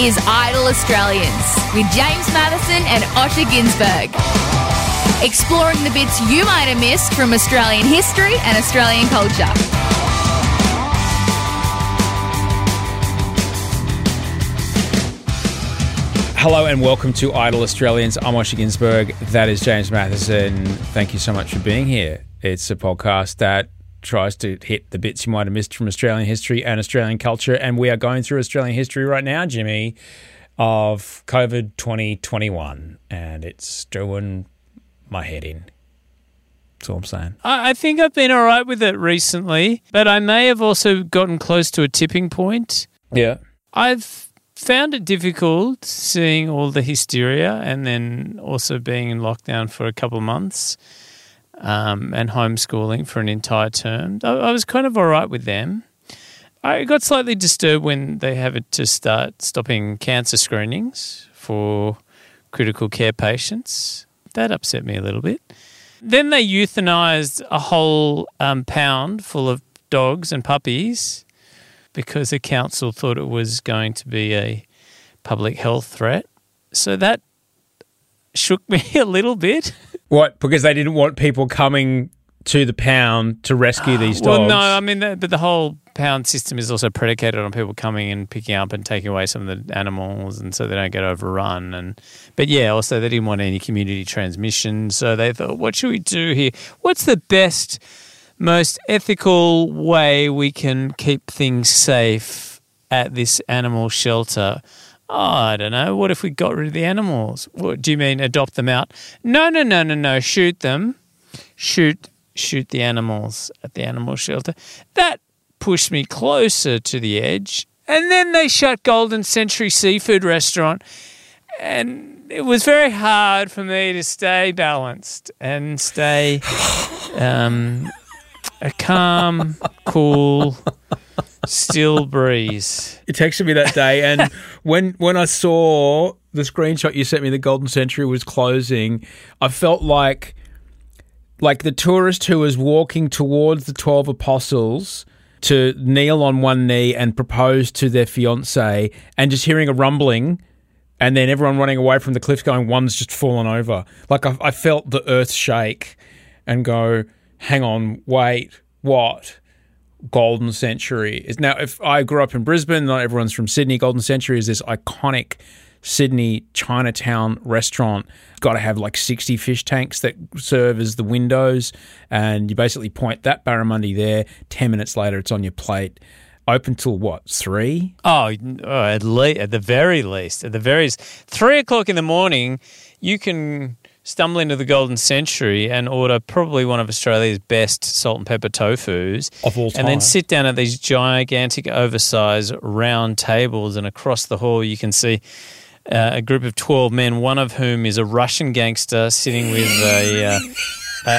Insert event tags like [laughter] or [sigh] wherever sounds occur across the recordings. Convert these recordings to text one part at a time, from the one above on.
is Idle Australians with James Mathison and Osher Günsberg. Exploring the bits you might have missed from Australian history and Australian culture. Hello and welcome to Idle Australians. I'm Osher Günsberg. That is James Mathison. Thank you so much for being here. It's a podcast that tries to hit the bits you might have missed from Australian history and Australian culture. And we are going through Australian history right now, Jimmy, of COVID 2021. And it's doing my head in. That's all I'm saying. I I think I've been all right with it recently, but I may have also gotten close to a tipping point. Yeah. I've found it difficult seeing all the hysteria and then also being in lockdown for a couple of months um, and homeschooling for an entire term. I, I was kind of all right with them. I got slightly disturbed when they have it to start stopping cancer screenings for critical care patients. That upset me a little bit. Then they euthanized a whole um, pound full of dogs and puppies because the council thought it was going to be a public health threat. So that shook [laughs] me a little bit. What? Because they didn't want people coming to the pound to rescue these dogs. Well, no, I mean, the, but the whole pound system is also predicated on people coming and picking up and taking away some of the animals, and so they don't get overrun. And but yeah, also they didn't want any community transmission, so they thought, what should we do here? What's the best, most ethical way we can keep things safe at this animal shelter? Oh, I don't know. What if we got rid of the animals? What do you mean adopt them out? No, no, no, no, no. Shoot them. Shoot shoot the animals at the animal shelter. That pushed me closer to the edge. And then they shut Golden Century Seafood Restaurant. And it was very hard for me to stay balanced and stay um, a calm, cool, still breeze. You texted me that day, and [laughs] when when I saw the screenshot you sent me, the Golden Century was closing. I felt like like the tourist who was walking towards the twelve apostles to kneel on one knee and propose to their fiance, and just hearing a rumbling. And then everyone running away from the cliff, going, one's just fallen over. Like I, I felt the earth shake, and go, hang on, wait, what? Golden Century is now. If I grew up in Brisbane, not everyone's from Sydney. Golden Century is this iconic Sydney Chinatown restaurant. Got to have like sixty fish tanks that serve as the windows, and you basically point that barramundi there. Ten minutes later, it's on your plate. Open till what three? Oh, oh, at least, at the very least, at the very three o'clock in the morning, you can stumble into the Golden Century and order probably one of Australia's best salt and pepper tofus Of all and then sit down at these gigantic, oversized round tables, and across the hall you can see. Uh, a group of 12 men, one of whom is a Russian gangster sitting with a, uh,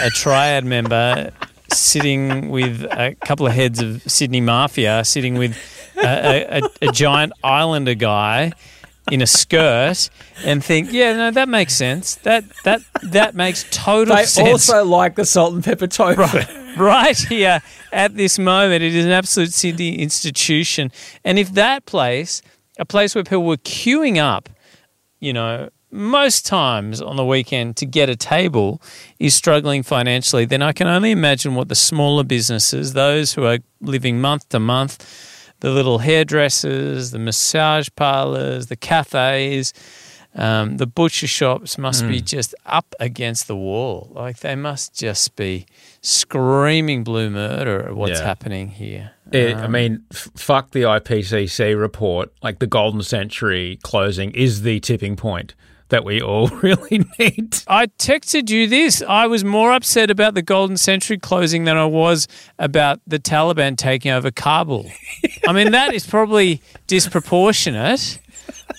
a, triad member, sitting with a couple of heads of Sydney Mafia, sitting with a, a, a giant Islander guy in a skirt, and think, yeah, no, that makes sense. That that that makes total They sense also like the salt and pepper tofu. right here at this moment. It is an absolute Sydney institution. And if that place, a place where people were queuing up, you know, most times on the weekend to get a table is struggling financially, then I can only imagine what the smaller businesses, those who are living month to month, the little hairdressers, the massage parlors, the cafes, um, the butcher shops must be hmm. just up against the wall. Like they must just be screaming blue murder at what's Yeah. happening here. It, I um, mean, f- fuck the IPCC report. Like the golden century closing is the tipping point. That we all [laughs] really need. I texted you this. I was more upset about the Golden Century closing than I was about the Taliban taking over Kabul. I mean, that is probably disproportionate,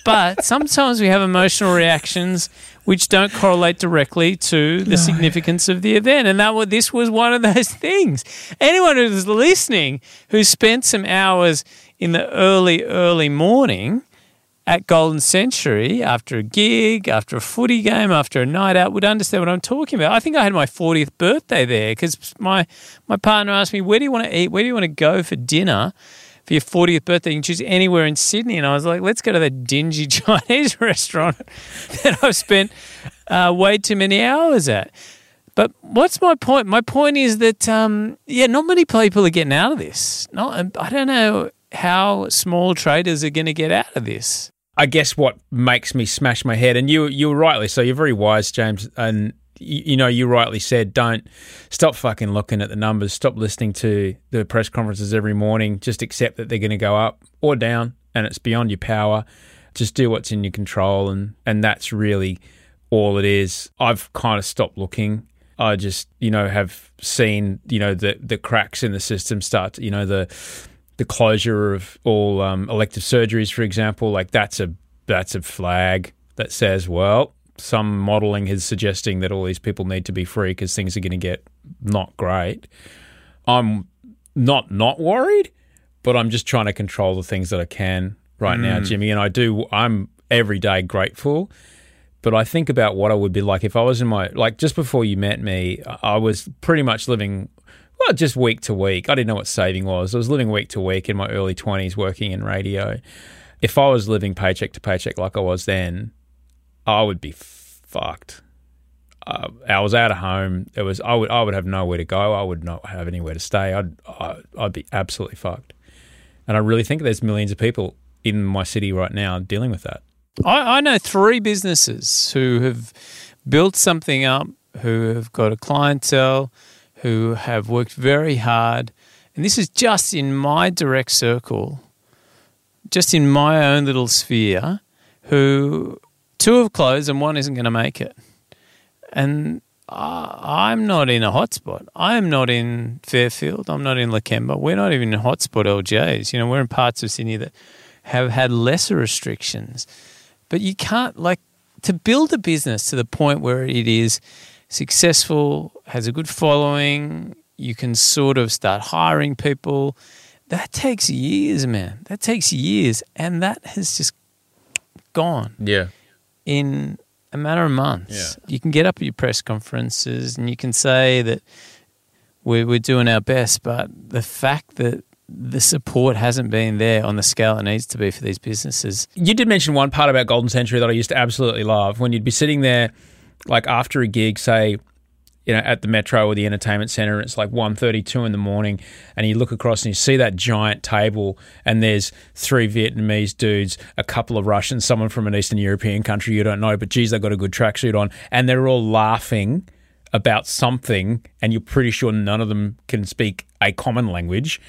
but sometimes we have emotional reactions which don't correlate directly to the significance of the event. And that was, this was one of those [laughs] things. Anyone who's listening who spent some hours in the early, early morning at Golden Century after a gig, after a footy game, after a night out would understand what I'm talking about. I think I had my 40th birthday there because my, my partner asked me, Where do you want to eat? Where do you want to go for dinner? For your 40th birthday, you can choose anywhere in Sydney. And I was like, let's go to that dingy [laughs] Chinese restaurant that I've spent uh, way too many hours at. But what's my point? My point is that, um, yeah, not many people are getting out of this. Not, I don't know how small traders are going to get out of this. I guess what makes me smash my head, and you you rightly so. You're very wise, James, and you, you know you rightly said, don't stop fucking looking at the numbers. Stop listening to the press conferences every morning. Just accept that they're going to go up or down, and it's beyond your power. Just do what's in your control, and and that's really all it is. I've kind of stopped looking. I just you know have seen you know the the cracks in the system start. You know the the closure of all um, elective surgeries, for example, like that's a that's a flag that says, well, some modelling is suggesting that all these people need to be free because things are going to get not great. I'm not not worried, but I'm just trying to control the things that I can right now, Jimmy. And I do. I'm every day grateful. But I think about what I would be like if I was in my like just before you met me. I was pretty much living well, just week to week. I didn't know what saving was. I was living week to week in my early 20s working in radio. If I was living paycheck to paycheck like I was then, I would be fucked. Uh, I was out of home. It was I would I would have nowhere to go. I would not have anywhere to stay. I'd I, I'd be absolutely fucked. And I really think there's millions of people in my city right now dealing with that. I, I know three businesses who have built something up, who have got a clientele, who have worked very hard. And this is just in my direct circle, just in my own little sphere, who two have closed and one isn't going to make it. And I'm not in a hotspot. I am not in Fairfield. I'm not in Lakemba. We're not even in hotspot LGAs. You know, we're in parts of Sydney that have had lesser restrictions. But you can't, like, to build a business to the point where it is successful, has a good following, you can sort of start hiring people. That takes years, man. That takes years. And that has just gone Yeah. in a matter of months. Yeah. You can get up at your press conferences and you can say that we're, we're doing our best, but the fact that the support hasn't been there on the scale it needs to be for these businesses. You did mention one part about Golden Century that I used to absolutely love when you'd be sitting there, like after a gig, say, you know, at the Metro or the entertainment center, it's like 1.32 in the morning, and you look across and you see that giant table, and there's three Vietnamese dudes, a couple of Russians, someone from an Eastern European country you don't know, but geez, they got a good tracksuit on, and they're all laughing about something, and you're pretty sure none of them can speak a common language.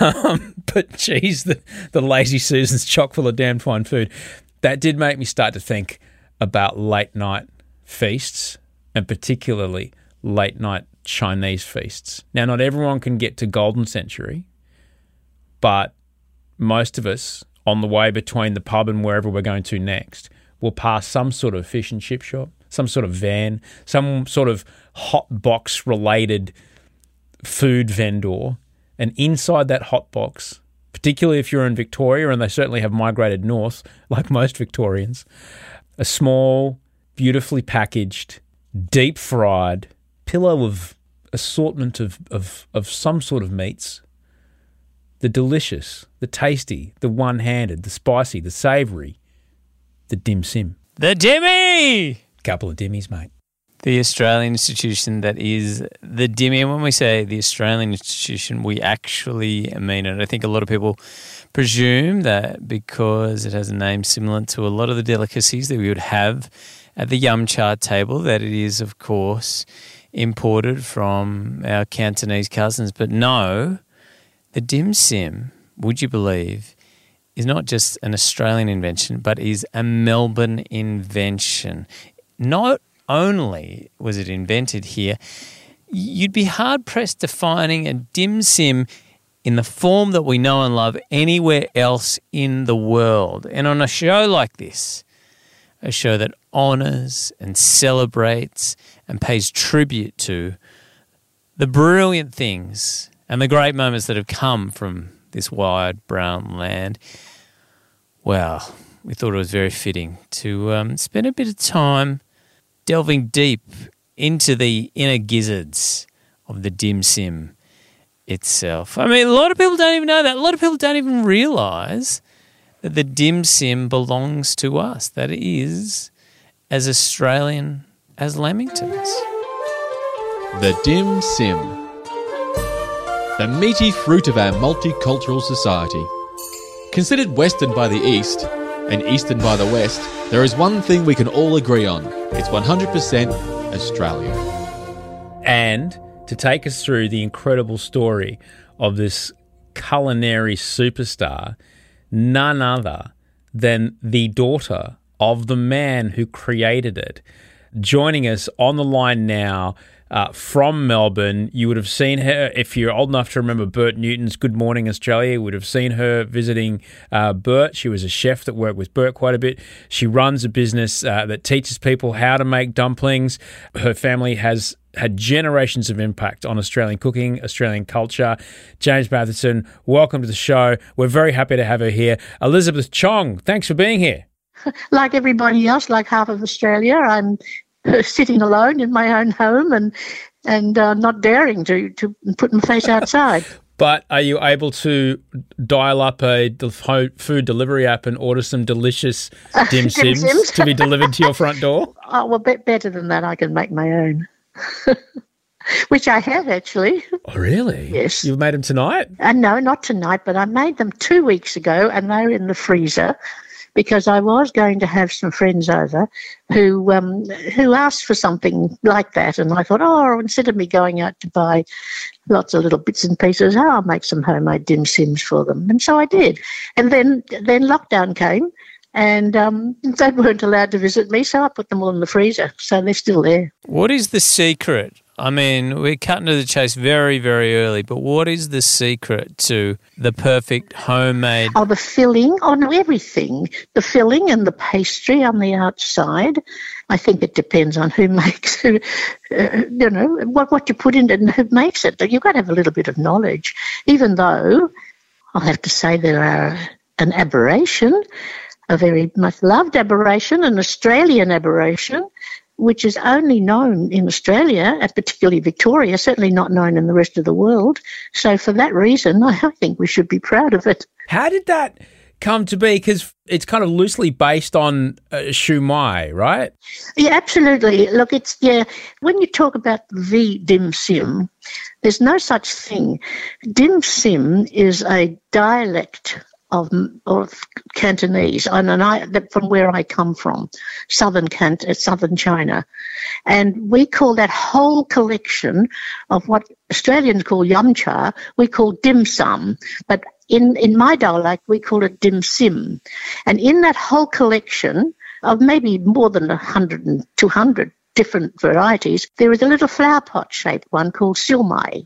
Um, [laughs] but geez, the, the lazy Susan's chock full of damn fine food. That did make me start to think about late night feasts, and particularly late night Chinese feasts. Now, not everyone can get to Golden Century, but most of us on the way between the pub and wherever we're going to next will pass some sort of fish and chip shop, some sort of van, some sort of hot box related food vendor. And inside that hot box, particularly if you're in Victoria, and they certainly have migrated north, [laughs] like most Victorians, a small, beautifully packaged, deep fried pillow of assortment of, of, of some sort of meats. The delicious, the tasty, the one handed, the spicy, the savoury, the dim sim. The Dimmy! Couple of dimmies, mate. The Australian institution that is the Dimmy. And when we say the Australian institution, we actually mean it. I think a lot of people presume that because it has a name similar to a lot of the delicacies that we would have at the Yum Cha table, that it is, of course, imported from our Cantonese cousins. But no, the dim sim, would you believe, is not just an Australian invention, but is a Melbourne invention. Not only was it invented here, you'd be hard pressed to finding a dim sim in the form that we know and love anywhere else in the world. And on a show like this, a show that honours and celebrates and pays tribute to the brilliant things and the great moments that have come from this wide brown land. Well, we thought it was very fitting to um, spend a bit of time delving deep into the inner gizzards of the dim sim itself. I mean, a lot of people don't even know that. A lot of people don't even realize that the dim sim belongs to us, that it is as Australian as Lamingtons. The dim sim. The meaty fruit of our multicultural society. Considered Western by the East and Eastern by the West, there is one thing we can all agree on it's 100% Australia. And to take us through the incredible story of this culinary superstar, none other than the daughter of the man who created it. Joining us on the line now uh, from Melbourne. You would have seen her, if you're old enough to remember Bert Newton's Good Morning Australia, you would have seen her visiting uh, Bert. She was a chef that worked with Bert quite a bit. She runs a business uh, that teaches people how to make dumplings. Her family has had generations of impact on Australian cooking, Australian culture. James Mathison, welcome to the show. We're very happy to have her here. Elizabeth Chong, thanks for being here. [laughs] Like everybody else, like half of Australia, I'm [laughs] sitting alone in my own home and and uh, not daring to to put my face outside. [laughs] But are you able to dial up a food delivery app and order some delicious dim sims, dim sims? to be delivered to your front door? Oh, well, bit better than that. I can make my own. Which I have actually. Oh, really? Yes. You've made them tonight? Uh, no, not tonight, but I made them two weeks ago and they're in the freezer because I was going to have some friends over who um, who asked for something like that, and I thought, oh, instead of me going out to buy lots of little bits and pieces, oh, I'll make some homemade dim sims for them, and so I did. And then then lockdown came, and um, they [laughs] weren't allowed to visit me, so I put them all in the freezer. So they're still there. What is the secret I mean, we're cutting to the chase very, very early, but what is the secret to the perfect homemade? Oh, the filling on everything. The filling and the pastry on the outside. I think it depends on who [laughs] makes who, uh, you know, what, what you put in it and who makes it. You've got to have a little bit of knowledge, even though I'll have to say there are an aberration, a very much loved aberration, an Australian aberration which is only known in Australia, and particularly Victoria, certainly not known in the rest of the world. So, for that reason, [laughs] I think we should be proud of it. How did that come to be? Because it's kind of loosely based on uh, shumai, right? Yeah, absolutely. Look, it's, yeah, when you talk about the dim sim, there's no such thing. Dim sim is a dialect of, of Cantonese, and, and I from where I come from, southern Cant, uh, southern China, and we call that whole collection of what Australians call yum cha, we call dim sum, but in in my dialect we call it dim sim, and in that whole collection of maybe more than a hundred and two hundred different varieties, there is a little flower pot shaped one called siu mai.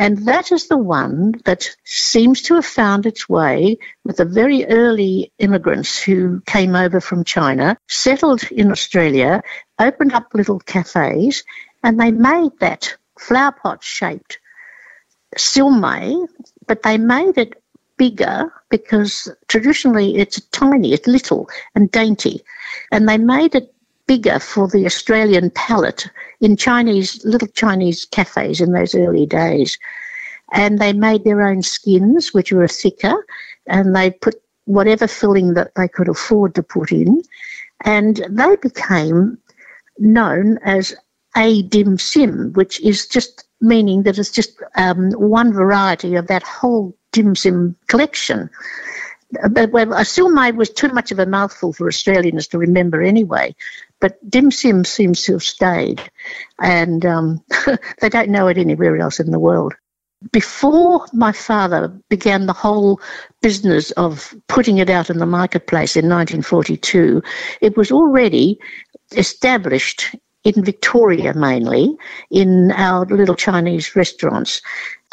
And that is the one that seems to have found its way with the very early immigrants who came over from China, settled in Australia, opened up little cafes, and they made that flower pot shaped siu mai, but they made it bigger because traditionally it's tiny, it's little and dainty. And they made it bigger for the Australian palate in Chinese, little Chinese cafes in those early days. And they made their own skins, which were thicker, and they put whatever filling that they could afford to put in. And they became known as a dim sim, which is just meaning that it's just um, one variety of that whole dim sim collection but well, a siu mai was too much of a mouthful for Australians to remember anyway. But dim sim seems to have stayed, and um, [laughs] they don't know it anywhere else in the world. before my father began the whole business of putting it out in the marketplace in 1942, it was already established in Victoria mainly, in our little Chinese restaurants.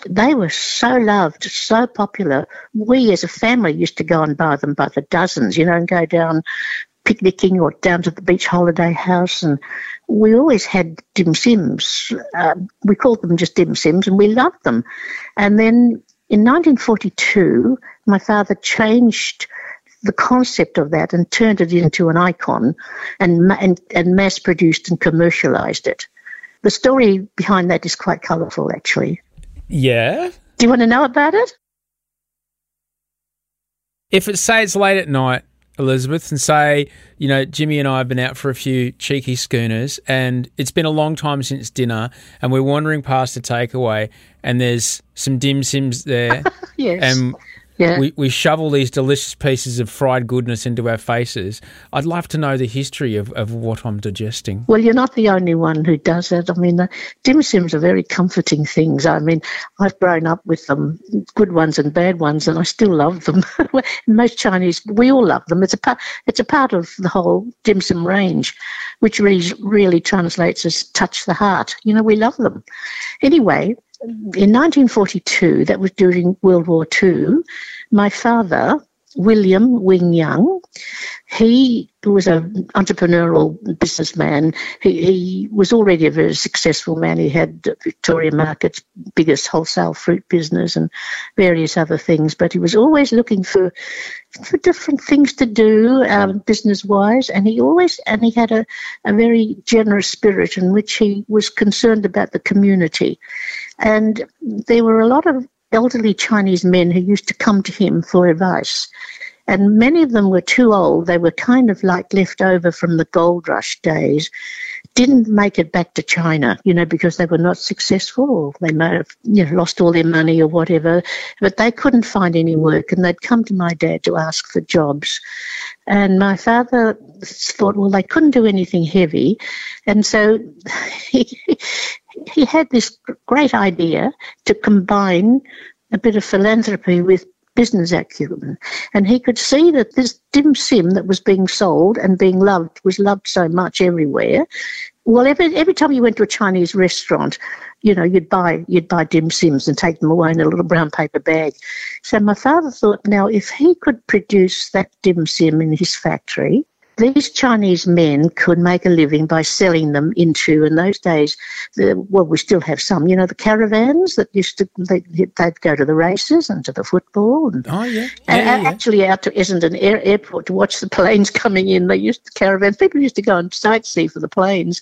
They were so loved, so popular. We as a family used to go and buy them by the dozens, you know, and go down picnicking or down to the beach holiday house. And we always had dim sims. Uh, we called them just dim sims and we loved them. And then in 1942, my father changed the concept of that and turned it into an icon and, and, and mass produced and commercialized it. The story behind that is quite colourful, actually. Yeah. Do you want to know about it? If it says late at night, Elizabeth, and say, you know, Jimmy and I have been out for a few cheeky schooners, and it's been a long time since dinner, and we're wandering past a takeaway, and there's some dim sims there, [laughs] yes. and Yeah. we, we shovel these delicious pieces of fried goodness into our faces. I'd love to know the history of, of what I'm digesting. Well, you're not the only one who does that. I mean, the dim sims are very comforting things. I mean, I've grown up with them, good ones and bad ones, and I still love them. [laughs] Most Chinese, we all love them. It's a part, it's a part of the whole dim sum range, which really, really translates as touch the heart. You know, we love them. Anyway, in 1942, that was during World War II, my father, William Wing Young, he was an entrepreneurial businessman. He, he was already a very successful man. He had Victoria Market's biggest wholesale fruit business and various other things, but he was always looking for for different things to do um, business wise, and he always and he had a, a very generous spirit in which he was concerned about the community. And there were a lot of elderly Chinese men who used to come to him for advice. And many of them were too old. They were kind of like left over from the gold rush days, didn't make it back to China, you know, because they were not successful they may have you know, lost all their money or whatever. But they couldn't find any work and they'd come to my dad to ask for jobs. And my father thought, well, they couldn't do anything heavy. And so [laughs] he, he had this great idea to combine a bit of philanthropy with business acumen. And he could see that this dim sim that was being sold and being loved was loved so much everywhere. Well, every, every time you went to a Chinese restaurant, you know, you'd buy you'd buy dim sims and take them away in a little brown paper bag. So my father thought, now if he could produce that dim sim in his factory, these Chinese men could make a living by selling them into, in those days, the, well, we still have some, you know, the caravans that used to, they, they'd go to the races and to the football. And, Oh, yeah. and Yeah, yeah. actually out to Essendon Air, Airport to watch the planes [laughs] coming in. They used to caravans. People used to go and sightsee for the planes.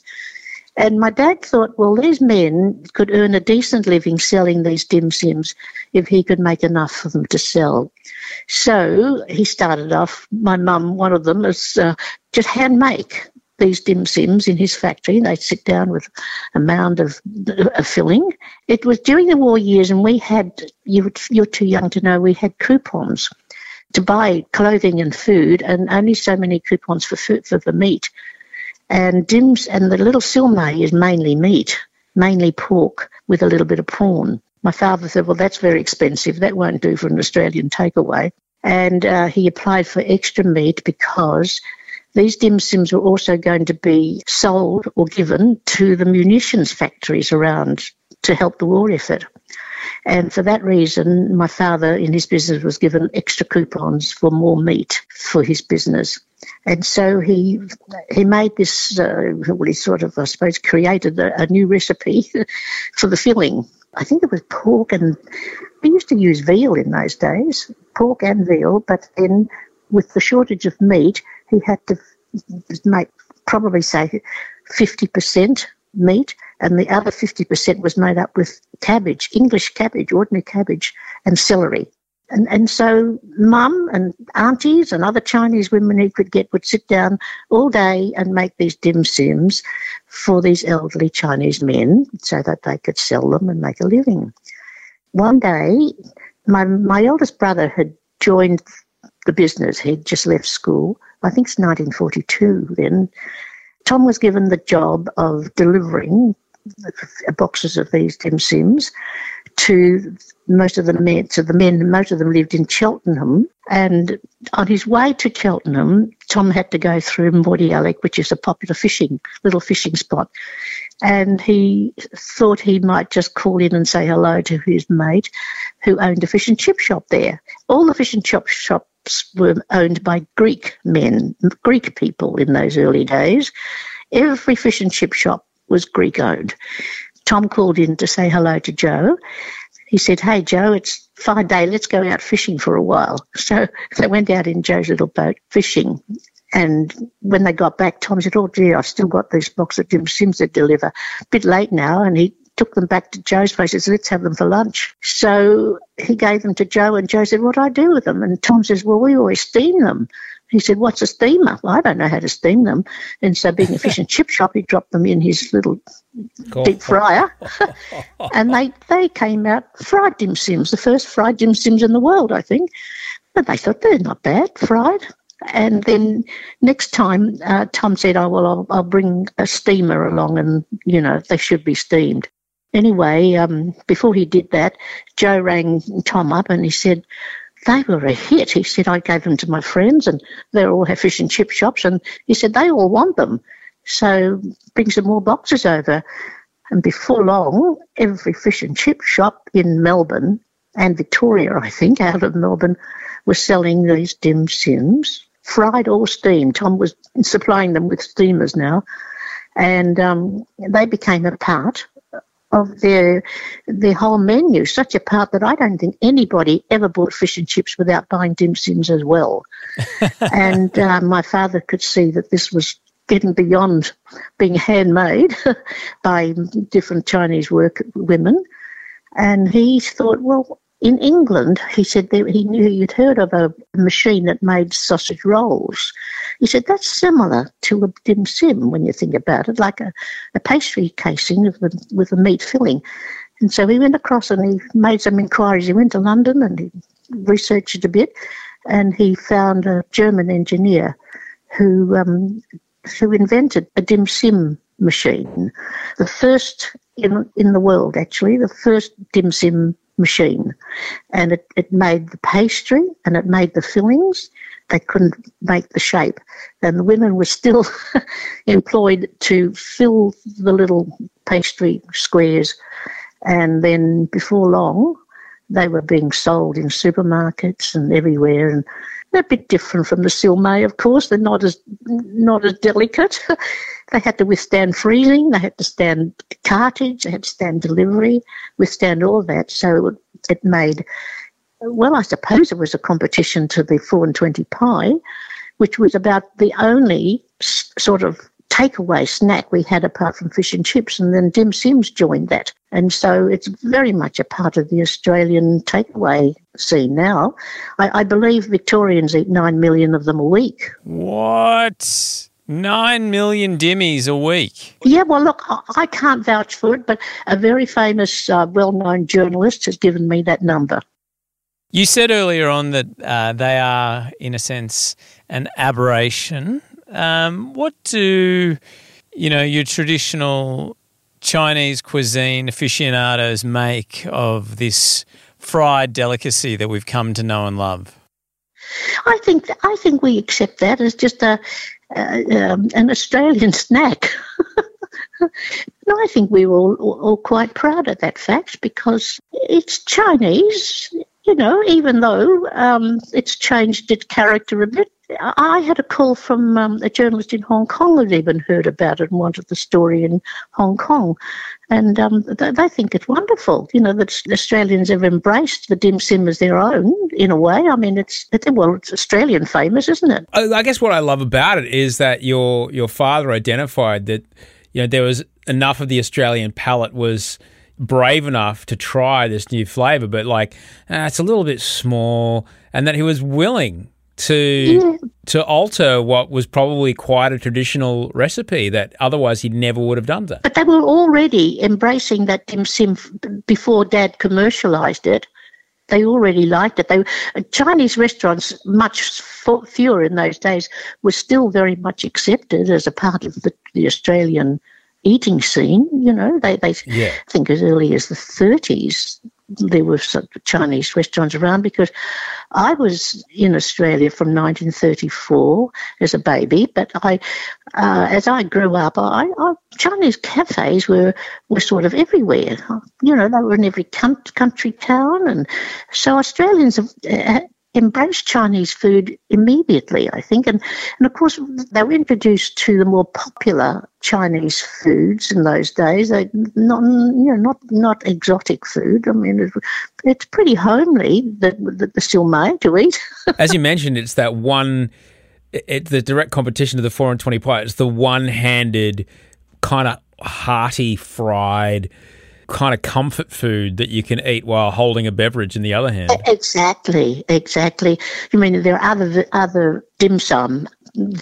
And my dad thought, well, these men could earn a decent living selling these dim sims if he could make enough for them to sell. So he started off, my mum, one of them, is uh, just hand make these dim sims in his factory. They'd sit down with a mound of, of filling. It was during the war years, and we had, you, you're too young to know, we had coupons to buy clothing and food, and only so many coupons for food, for the meat. And dims and the little siu mai is mainly meat, mainly pork with a little bit of prawn. My father said, "Well, that's very expensive. That won't do for an Australian takeaway." And uh, he applied for extra meat because these dim sims were also going to be sold or given to the munitions factories around to help the war effort. And for that reason, my father in his business was given extra coupons for more meat for his business. And so he he made this, uh, well, he sort of, I suppose, created a, a new recipe [laughs] for the filling. I think it was pork and we used to use veal in those days, pork and veal, but then with the shortage of meat, he had to make probably say 50% meat, and the other 50% was made up with cabbage, English cabbage, ordinary cabbage, and celery. And, and so mum and aunties and other Chinese women he could get would sit down all day and make these dim sims for these elderly Chinese men so that they could sell them and make a living. One day, my, my eldest brother had joined the business. He'd just left school. I think it's 1942 then. Tom was given the job of delivering boxes of these dim sims to most of the men, to the men, most of them lived in Cheltenham. And on his way to Cheltenham, Tom had to go through Mordialloc, which is a popular fishing, little fishing spot. And he thought he might just call in and say hello to his mate who owned a fish and chip shop there. All the fish and chip shops were owned by Greek men, Greek people in those early days. Every fish and chip shop was Greek owned. Tom called in to say hello to Joe. He said, Hey, Joe, it's fine day. Let's go out fishing for a while. [laughs] So they went out in Joe's little boat fishing. And when they got back, Tom said, Oh, dear, I've still got these boxes of dim sims to deliver. A bit late now. And he took them back to Joe's place and said, Let's have them for lunch. So he gave them to Joe, and Joe said, What do I do with them? And Tom says, Well, we always steam them. He said, What's a steamer? Well, I don't know how to steam them. And so, being a fish and chip shop, he dropped them in his little deep fryer. [laughs] and they, they came out fried dim sims, the first fried dim sims in the world, I think. But they thought they're not bad, fried. And then next time, uh, Tom said, Oh, well, I'll, I'll bring a steamer along and, you know, they should be steamed. Anyway, um, before he did that, Joe rang Tom up and he said, they were a hit. He said, I gave them to my friends and they all have fish and chip shops. And he said, they all want them. So bring some more boxes over. And before long, every fish and chip shop in Melbourne and Victoria, I think, out of Melbourne, was selling these dim sims, fried or steamed. Tom was supplying them with steamers now. And um, they became a part of their their whole menu, such a part that I don't think anybody ever bought fish and chips without buying dim sims as well. [laughs] and uh, my father could see that this was getting beyond being handmade [laughs] by different Chinese work women, and he thought, well. In England, he said there, he knew you'd heard of a machine that made sausage rolls. He said that's similar to a dim sim when you think about it, like a, a pastry casing with a, with a meat filling. And so he went across and he made some inquiries. He went to London and he researched a bit, and he found a German engineer who um, who invented a dim sim machine, the first in in the world actually, the first dim sim machine, and it, it made the pastry and it made the fillings they couldn't make the shape. And the women were still [laughs] employed to fill the little pastry squares. And then before long, they were being sold in supermarkets and everywhere. And they're a bit different from the Siu mai, of course. They're not as not as delicate. [laughs] they had to withstand freezing. They had to stand cartage. They had to stand delivery, withstand all that. So it, it made well, I suppose it was a competition to the 4 and 20 pie, which was about the only sort of takeaway snack we had apart from fish and chips, and then dim sims joined that. And so it's very much a part of the Australian takeaway scene now. I, I believe Victorians eat 9 million of them a week. What? Nine million dimmies a week. Yeah, well, look, I, I can't vouch for it, but a very famous, uh, well known journalist has given me that number. You said earlier on that uh, they are, in a sense, an aberration. Um, what do you know your traditional Chinese cuisine aficionados make of this fried delicacy that we've come to know and love? I think I think we accept that as just a um, an Australian [laughs] snack. I think we were all, all quite proud of that fact because it's Chinese you know, even though um, it's changed its character a bit. I had a call from um, a journalist in Hong Kong who'd even heard about it and wanted the story in Hong Kong. And um, they, they think it's wonderful, you know, that Australians have embraced the dim sim as their own in a way. I mean, it's, it, well, it's Australian famous, isn't it? I guess what I love about it is that your your father identified that, you know, there was enough of the Australian palate was – brave enough to try this new flavor, but like uh, it's a little bit small, and that he was willing to yeah. to alter what was probably quite a traditional recipe that otherwise he never would have done that. But they were already embracing that dim sim before Dad commercialized it. They already liked it. They Chinese restaurants, much fewer in those days, were still very much accepted as a part of the, the Australian eating scene. You know, they, they yeah. think as early as the 30s, there were Chinese restaurants around because I was in Australia from 1934 as a baby, but I, uh, as I grew up, I, I, Chinese cafes were were sort of everywhere. You know, they were in every country town, and so Australians have, embraced Chinese food immediately, I think. And, and of course, they were introduced to the more popular Chinese foods in those days. They not, you know, not not exotic food. I mean, it, it's pretty homely that, that they're still made to eat. [laughs] As you mentioned, it's that one. It's the direct competition of the four and twenty pie. It's the one-handed, kind of hearty fried kind of comfort food that you can eat while holding a beverage in the other hand. Exactly, exactly. You mean there are other other dim sum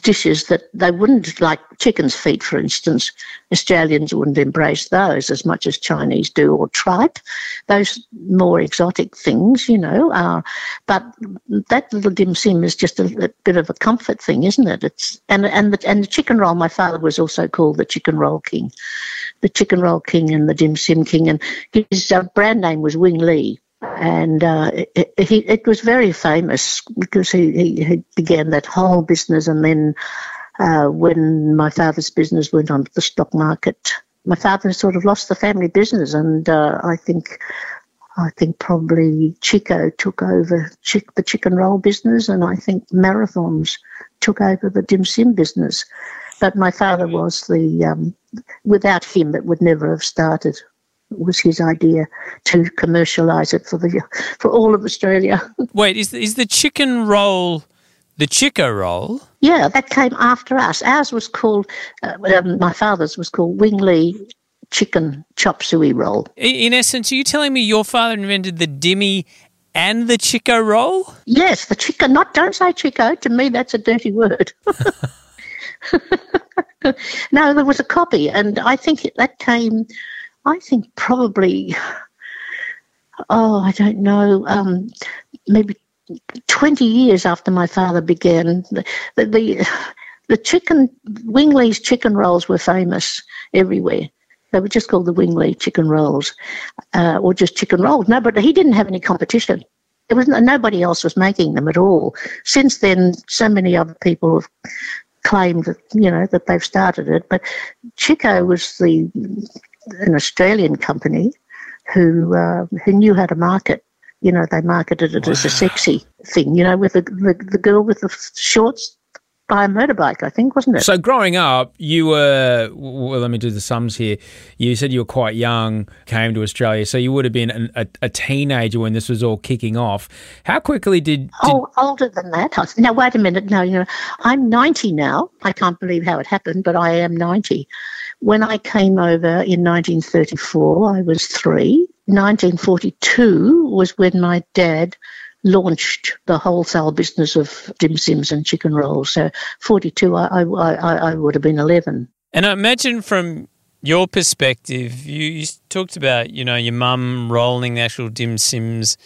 dishes that they wouldn't like chicken's feet, for instance. Australians wouldn't embrace those as much as Chinese do, or tripe, those more exotic things, you know. Uh, but that little dim sum is just a, a, bit of a comfort thing, isn't it? It's and and the, and the chicken roll. My father was also called the chicken roll king, the chicken roll king and the dim Sim king, and his uh, brand name was Wing Lee and uh, it, it, it, was very famous because he, he, he, began that whole business, and then uh, when my father's business went onto the stock market, my father sort of lost the family business, and uh, I think. I think probably Chiko took over chick, the chicken roll business, and I think Marathons took over the dim sim business. But my father was the, um, without him, it would never have started It was his idea to commercialise it for the for all of Australia. [laughs] Wait, is is the chicken roll the Chiko roll? Yeah, that came after us. Ours was called uh, um, my father's was called Wing Lee chicken chop suey roll. In essence, are you telling me your father invented the dimmy and the Chiko roll? Yes, the Chiko. Not don't say Chico. To me, that's a dirty word. [laughs] [laughs] no, there was a copy, and I think that came I think probably, oh, I don't know, um, maybe 20 years after my father began, the, the, the, chicken, Wing Lee's chicken rolls were famous everywhere. They were just called the Wingley chicken rolls, uh, or just chicken rolls. No, but he didn't have any competition. There was nobody else was making them at all. Since then, so many other people have claimed that you know that they've started it. But Chiko was the an Australian company who uh, who knew how to market. You know, they marketed it wow. as a sexy thing. You know, with the, the the girl with the shorts by a motorbike, I think, wasn't it? So, growing up, you were, well, let me do the sums here. You said you were quite young, came to Australia, so you would have been an, a, a, teenager when this was all kicking off. How quickly did, did. Oh, older than that. I, Now, wait a minute. No, you know, I'm 90 now. I can't believe how it happened, but I am 90. When I came over in 1934, I was three. 1942 was when my dad launched the wholesale business of dim sims and chicken rolls. So 42, I, I, I, I would have been 11. And I imagine from your perspective, you, you talked about, you know, your mum rolling the actual dim sims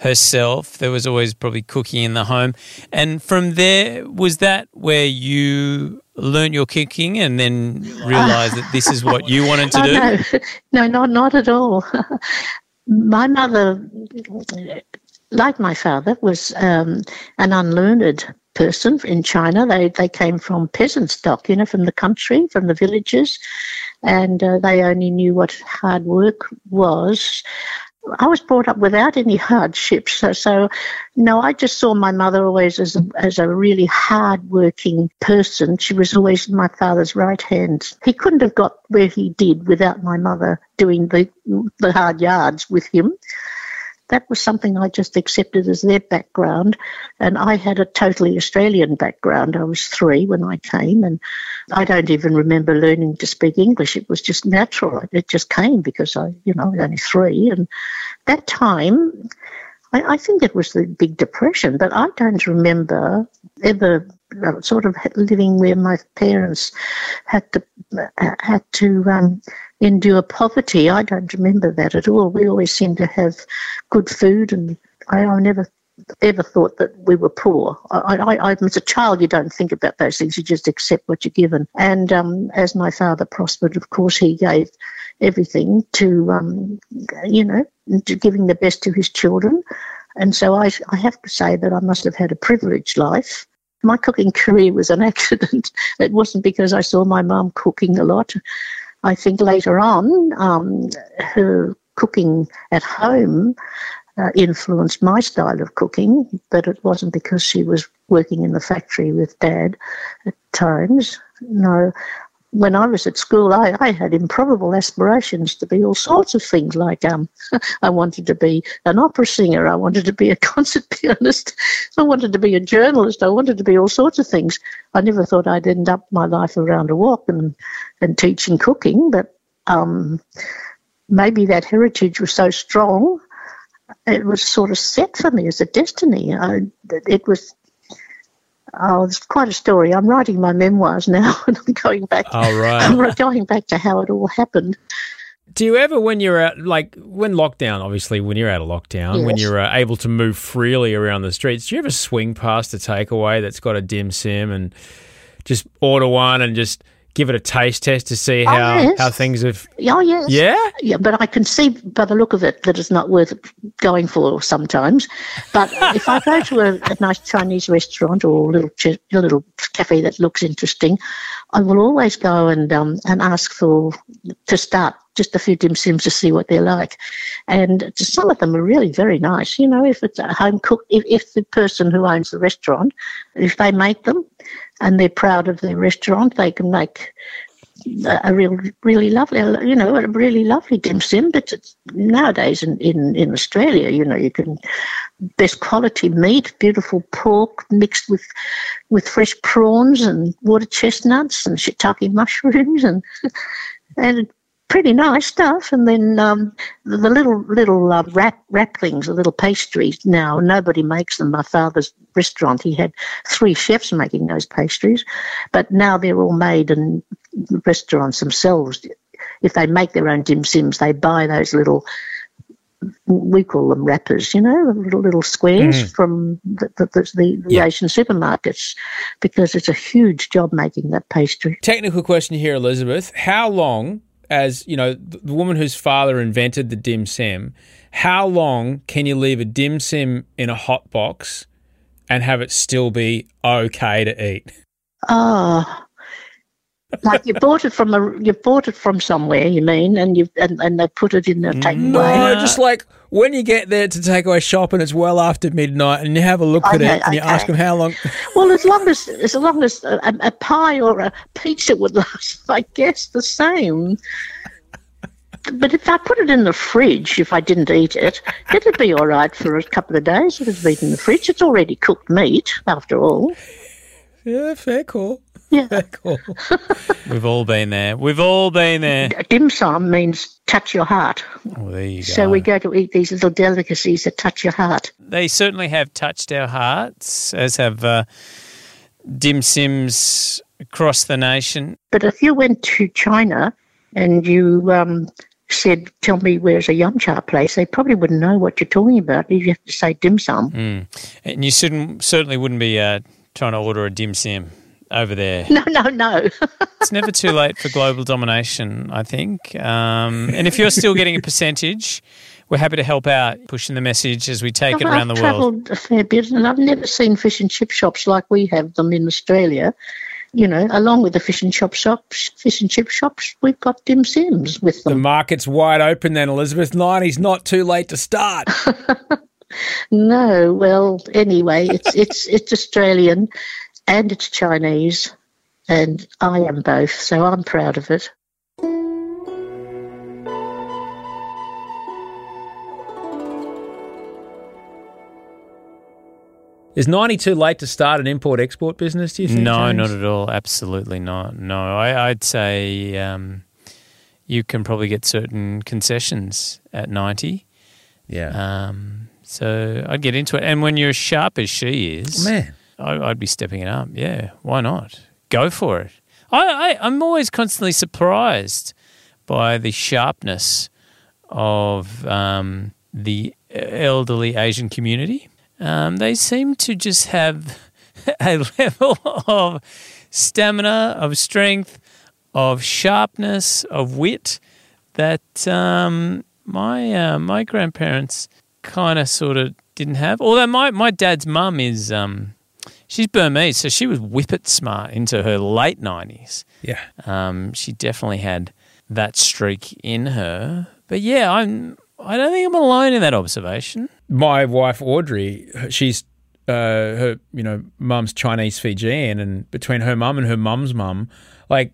herself. There was always probably cooking in the home. And from there, was that where you learned your cooking and then realized that this is what you wanted to [laughs] oh, do? no, [laughs] no, not, not at all. [laughs] my mother, like my father, was um, an unlearned person in China. They they came from peasant stock, you know, from the country, from the villages, and uh, they only knew what hard work was. I was brought up without any hardships. So, so no, I just saw my mother always as a, as a really hard-working person. She was always my father's right hand. He couldn't have got where he did without my mother doing the the hard yards with him that was something I just accepted as their background. And I had a totally Australian background. I was three when I came, and I don't even remember learning to speak English. It was just natural. It just came because I, you know, only three. And that time, I, I think it was the Big Depression, but I don't remember ever uh, sort of living where my parents had to had to um, endure poverty. I don't remember that at all. We always seemed to have good food, and I, I never ever thought that we were poor. I, I, I, as a child, you don't think about those things. You just accept what you're given. And um, as my father prospered, of course, he gave everything to, um, you know, to giving the best to his children. And so I, I have to say that I must have had a privileged life. My cooking career was an [laughs] accident. It wasn't because I saw my mum cooking a lot. I think later on, um, her cooking at home uh, influenced my style of cooking, but it wasn't because she was working in the factory with dad at times. No, when I was at school, I, I had improbable aspirations to be all sorts of things. Like um, [laughs] I wanted to be an opera singer, I wanted to be a [laughs] concert pianist, I wanted to be a journalist, I wanted to be all sorts of things. I never thought I'd end up my life around a wok and and teaching cooking, but um, maybe that heritage was so strong it was sort of set for me as a destiny. I, it was. Oh, it's quite a story. I'm writing my memoirs now, [laughs] and I'm going back. Oh, right. I'm going back to how it all happened. Do you ever, when you're out, like when lockdown, obviously, when you're out of lockdown, when you're uh, able to move freely around the streets, do you ever swing past a takeaway that's got a dim sim and just order one and just give it a taste test to see how, Oh, yes. how things have. Oh yes, Yeah? yeah. But I can see by the look of it that it's not worth going for sometimes. But [laughs] if I go to a, a nice Chinese restaurant or a little ch- a little cafe that looks interesting, I will always go and um, and ask for to start just a few dim sims to see what they're like. And some of them are really very nice. You know, if it's a home cook, if, if the person who owns the restaurant, if they make them and they're proud of their restaurant, they can make a real, really lovely, you know, a really lovely dim sim. But nowadays in, in, in Australia, you know, you can best quality meat, beautiful pork mixed with with fresh prawns and water chestnuts and shiitake mushrooms and [laughs] and pretty nice stuff. And then um, the, little little uh, wrap wraplings, the little pastries. Now nobody makes them. My father's restaurant, he had three chefs making those pastries, but now they're all made in restaurants themselves. If they make their own dim sims, they buy those little. We call them wrappers, you know, the little little squares from the, the, the, the Yeah. Asian supermarkets, because it's a huge job making that pastry. Technical question here, Elizabeth. How long, as you know, the woman whose father invented the dim sim, how long can you leave a dim sim in a hot box and have it still be okay to eat? Oh, like you bought it from a you bought it from somewhere, you mean, and you and, and they put it in the mm. takeaway. No, just like when you get there to take away shop and it's well after midnight and you have a look at Okay, it and you ask them how long. [laughs] Well, as long as as long as a, a pie or a pizza would [laughs] last, I guess the same. But if I put it in the fridge, if I didn't eat it, it'd be all right for a couple of days. If it's been in the fridge, it's already cooked meat, after all. Yeah, fair call. Yeah. [laughs] Call. We've all been there. We've all been there. Dim sum means touch your heart. Oh, there you go. So we go to eat these little delicacies that touch your heart. they certainly have touched our hearts, as have uh, dim sims across the nation. But if you went to China and you um, said, "Tell me where's a yum cha place," they probably wouldn't know what you're talking about. You have to say dim sum. And you shouldn't, certainly wouldn't be uh, trying to order a dim sim over there. [laughs] No, no, no. [laughs] It's never too late for global domination, I think. Um, and if you're still getting a percentage, we're happy to help out pushing the message as we take it Well, around the world. I've world. travelled a fair bit, and I've never seen fish and chip shops like we have them in Australia. You know, along with the fish and chop shops, fish and chip shops, we've got dim sims with them. The market's wide open then, Elizabeth. 90's not too late to start. [laughs] No, well, anyway, it's it's it's Australian, and it's Chinese, and I am both, so I'm proud of it. Is 90 too late to start an import export business, do you think? No, James? not at all. Absolutely not. No, I, I'd say um, you can probably get certain concessions at 90. Yeah. Um, so I'd get into it. And when you're as sharp as she is, Man. I, I'd be stepping it up. Yeah, why not? Go for it. I, I, I'm always constantly surprised by the sharpness of um, the elderly Asian community. Um, they seem to just have [laughs] a level of stamina, of strength, of sharpness, of wit that um, my uh, my grandparents kind of sort of didn't have. Although my, my dad's mum is um, she's Burmese, so she was whippet smart into her late nineties. Yeah. Um, she definitely had that streak in her. But yeah, I'm. I don't think I'm alone in that observation. My wife Audrey, she's uh, her you know mum's Chinese Fijian, and between her mum and her mum's mum, like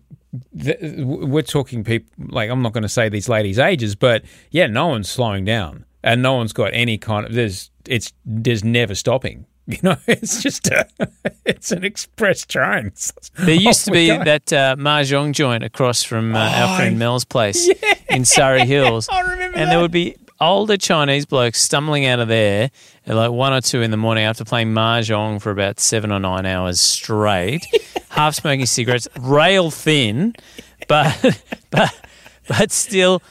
th- we're talking people. Like I'm not going to say these ladies' ages, but yeah, no one's slowing down, and no one's got any kind of there's it's there's never stopping. You know, [laughs] it's just a, [laughs] it's an express train. [laughs] There used to be go. that uh, mahjong joint across from uh, our Oh, friend Mel's place in Surry Hills. I remember and there would be older Chinese blokes stumbling out of there at like one or two in the morning after playing mahjong for about seven or nine hours straight, half smoking cigarettes, rail thin, but but but still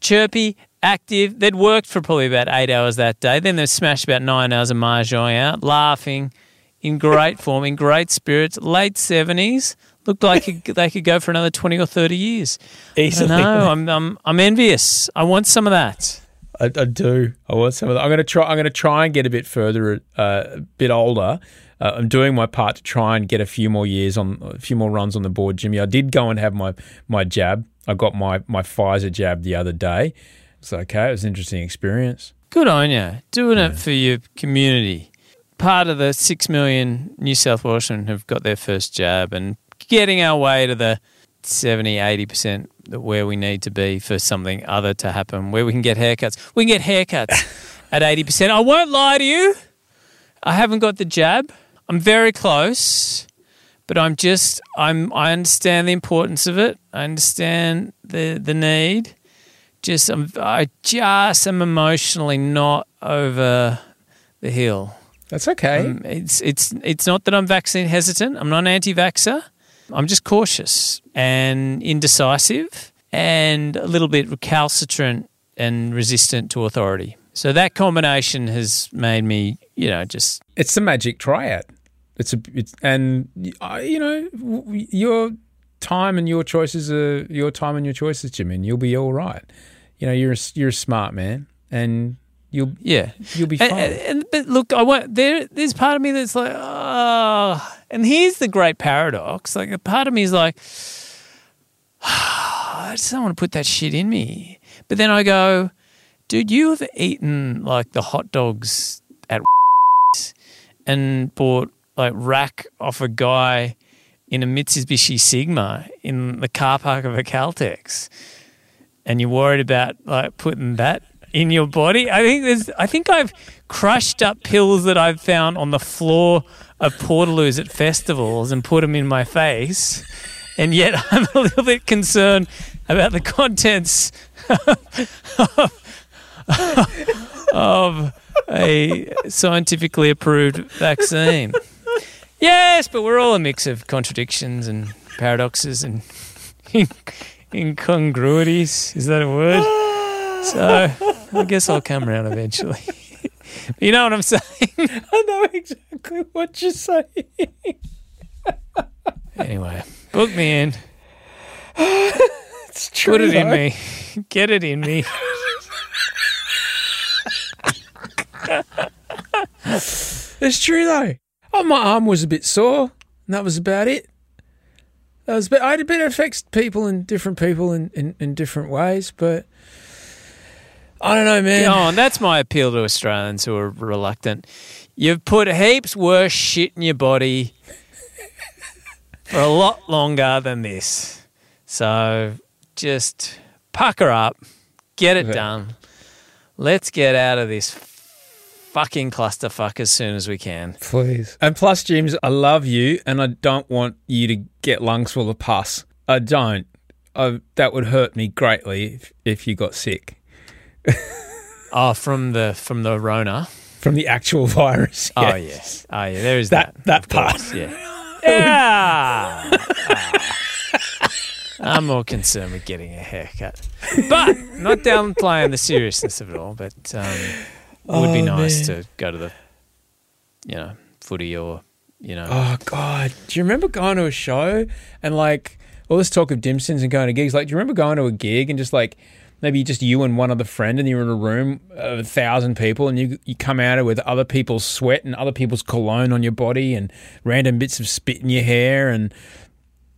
chirpy, active. They'd worked for probably about eight hours that day. Then they'd smashed about nine hours of mahjong out, laughing, in great [laughs] form, in great spirits. Late seventies. Looked like [laughs] they could go for another twenty or thirty years. Easily. know. I'm, I'm I'm envious. I want some of that. I, I do. I want some of that. I'm going to try. I'm going to try and get a bit further, uh, a bit older. Uh, I'm doing my part to try and get a few more years on, a few more runs on the board, Jimmy. I did go and have my my jab. I got my my Pfizer jab the other day. It's okay. It was an interesting experience. Good on you. Doing it for your community. Part of the six million New South Welshmen have got their first jab and getting our way to the 70, 80% that where we need to be for something other to happen, where we can get haircuts. We can get haircuts [laughs] at 80%. I won't lie to you. I haven't got the jab. I'm very close, but I'm just I'm I understand the importance of it. I understand the the need. Just I'm, I just am emotionally not over the hill. That's okay. Um, it's it's it's not that I'm vaccine hesitant. I'm not an anti-vaxer. I'm just cautious and indecisive and a little bit recalcitrant and resistant to authority. So that combination has made me, you know, just it's the magic triad. It's a it's and uh, you know your time and your choices are your time and your choices, Jimmy. And you'll be all right. You know you're a, you're a smart man, and you'll yeah. you'll be fine. and, and- but look, I want there. There's part of me that's like, oh, and here's the great paradox. Like, a part of me is like, ah, I just don't want to put that shit in me. But then I go, dude, you have eaten like the hot dogs at [laughs] and bought like rack off a guy in a Mitsubishi Sigma in the car park of a Caltex, and you're worried about like putting that in your body. I think there's. I think I've crushed up pills that I've found on the floor of Portaloos at festivals and put them in my face, and yet [laughs] I'm a little bit concerned about the contents of a scientifically approved vaccine. Yes, but we're all a mix of contradictions and paradoxes and incongruities. Is that a word? Ah. So I guess I'll come around eventually. [laughs] you know what I'm saying? [laughs] I know exactly what you're saying. Anyway, book me in. [laughs] It's true. Put it in me. Get it in me. It's true though. Oh, my arm was a bit sore, and that was about it. That was, but I had a bit of affects people and different people in, in, in different ways, but I don't know, man. Oh, Go on. That's my appeal to Australians who are reluctant. You've put heaps worse shit in your body for a lot longer than this. So just pucker up, get it done. Let's get out of this fucking clusterfuck as soon as we can. Please. And plus, James, I love you, and I don't want you to get lungs full of pus. I don't. I, that would hurt me greatly if, if you got sick [laughs] Oh, from the from the Rona. from the actual [laughs] virus. Oh Yes. Oh yeah. There is That- that. that of course, part. Yeah. Yeah. [laughs] Ah. I'm more concerned with getting a haircut, but not downplaying the seriousness of it all. But um, it would be Oh, nice man. to go to the, you know, footy or you know. Oh God! Do you remember going to a show and like all this talk of dim sims and going to gigs? Like, do you remember going to a gig and just like maybe just you and one other friend, and you're in a room of a thousand people, and you you come out of it with other people's sweat and other people's cologne on your body, and random bits of spit in your hair, and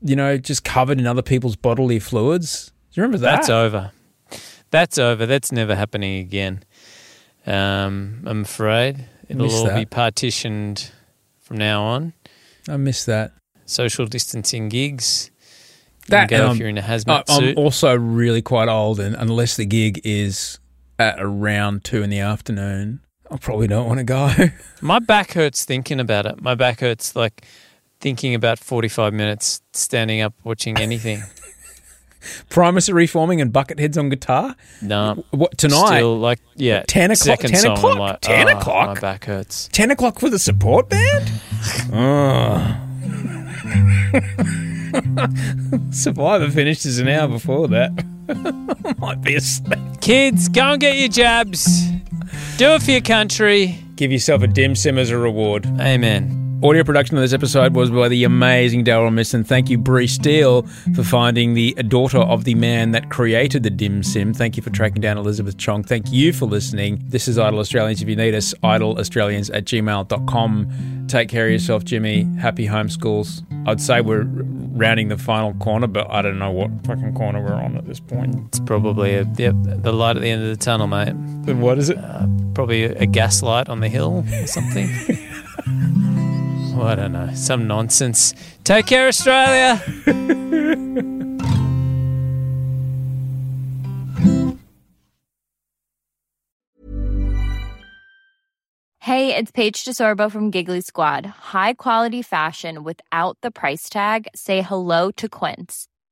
you know, just covered in other people's bodily fluids. Do you remember that? That's over. That's over. That's never happening again. Um, I'm afraid it'll all be partitioned from now on. I miss that. Social distancing gigs. You That go if I'm- you're in a I, hazmat I'm also really quite old, and unless the gig is at around two in the afternoon, I probably don't want to go. [laughs] My back hurts thinking about it. My back hurts like thinking about 45 minutes standing up watching anything. [laughs] Primacy reforming and bucket heads on guitar. no. What tonight? Still like, yeah. 10 o'clock- 10 song, o'clock? like, 10 "Oh, o'clock?" My back hurts. Ten o'clock for the support band. oh. [laughs] Survivor finishes an hour before that. [laughs] Might be a asleep. Kids, go and get your jabs. Do it for your country. Give yourself a dim sim as a reward. Amen. Audio production of this episode was by the amazing Daryl Misson. Thank you, Bree Steele, for finding the daughter of the man that created the dim sim. Thank you for tracking down Elizabeth Chong. Thank you for listening. This is Idle Australians. If you need us, idleaustralians at gmail.com. Take care of yourself, Jimmy. Happy homeschools. I'd say we're rounding the final corner, but I don't know what fucking corner we're on at this point. It's probably a, yep, the light at the end of the tunnel, mate. Then what is it? Uh, probably a, a gas light on the hill or something. [laughs] well, I don't know. Some nonsense. Take care, Australia. Hey, it's Paige DeSorbo from Giggly Squad. High quality fashion without the price tag. Say hello to Quince.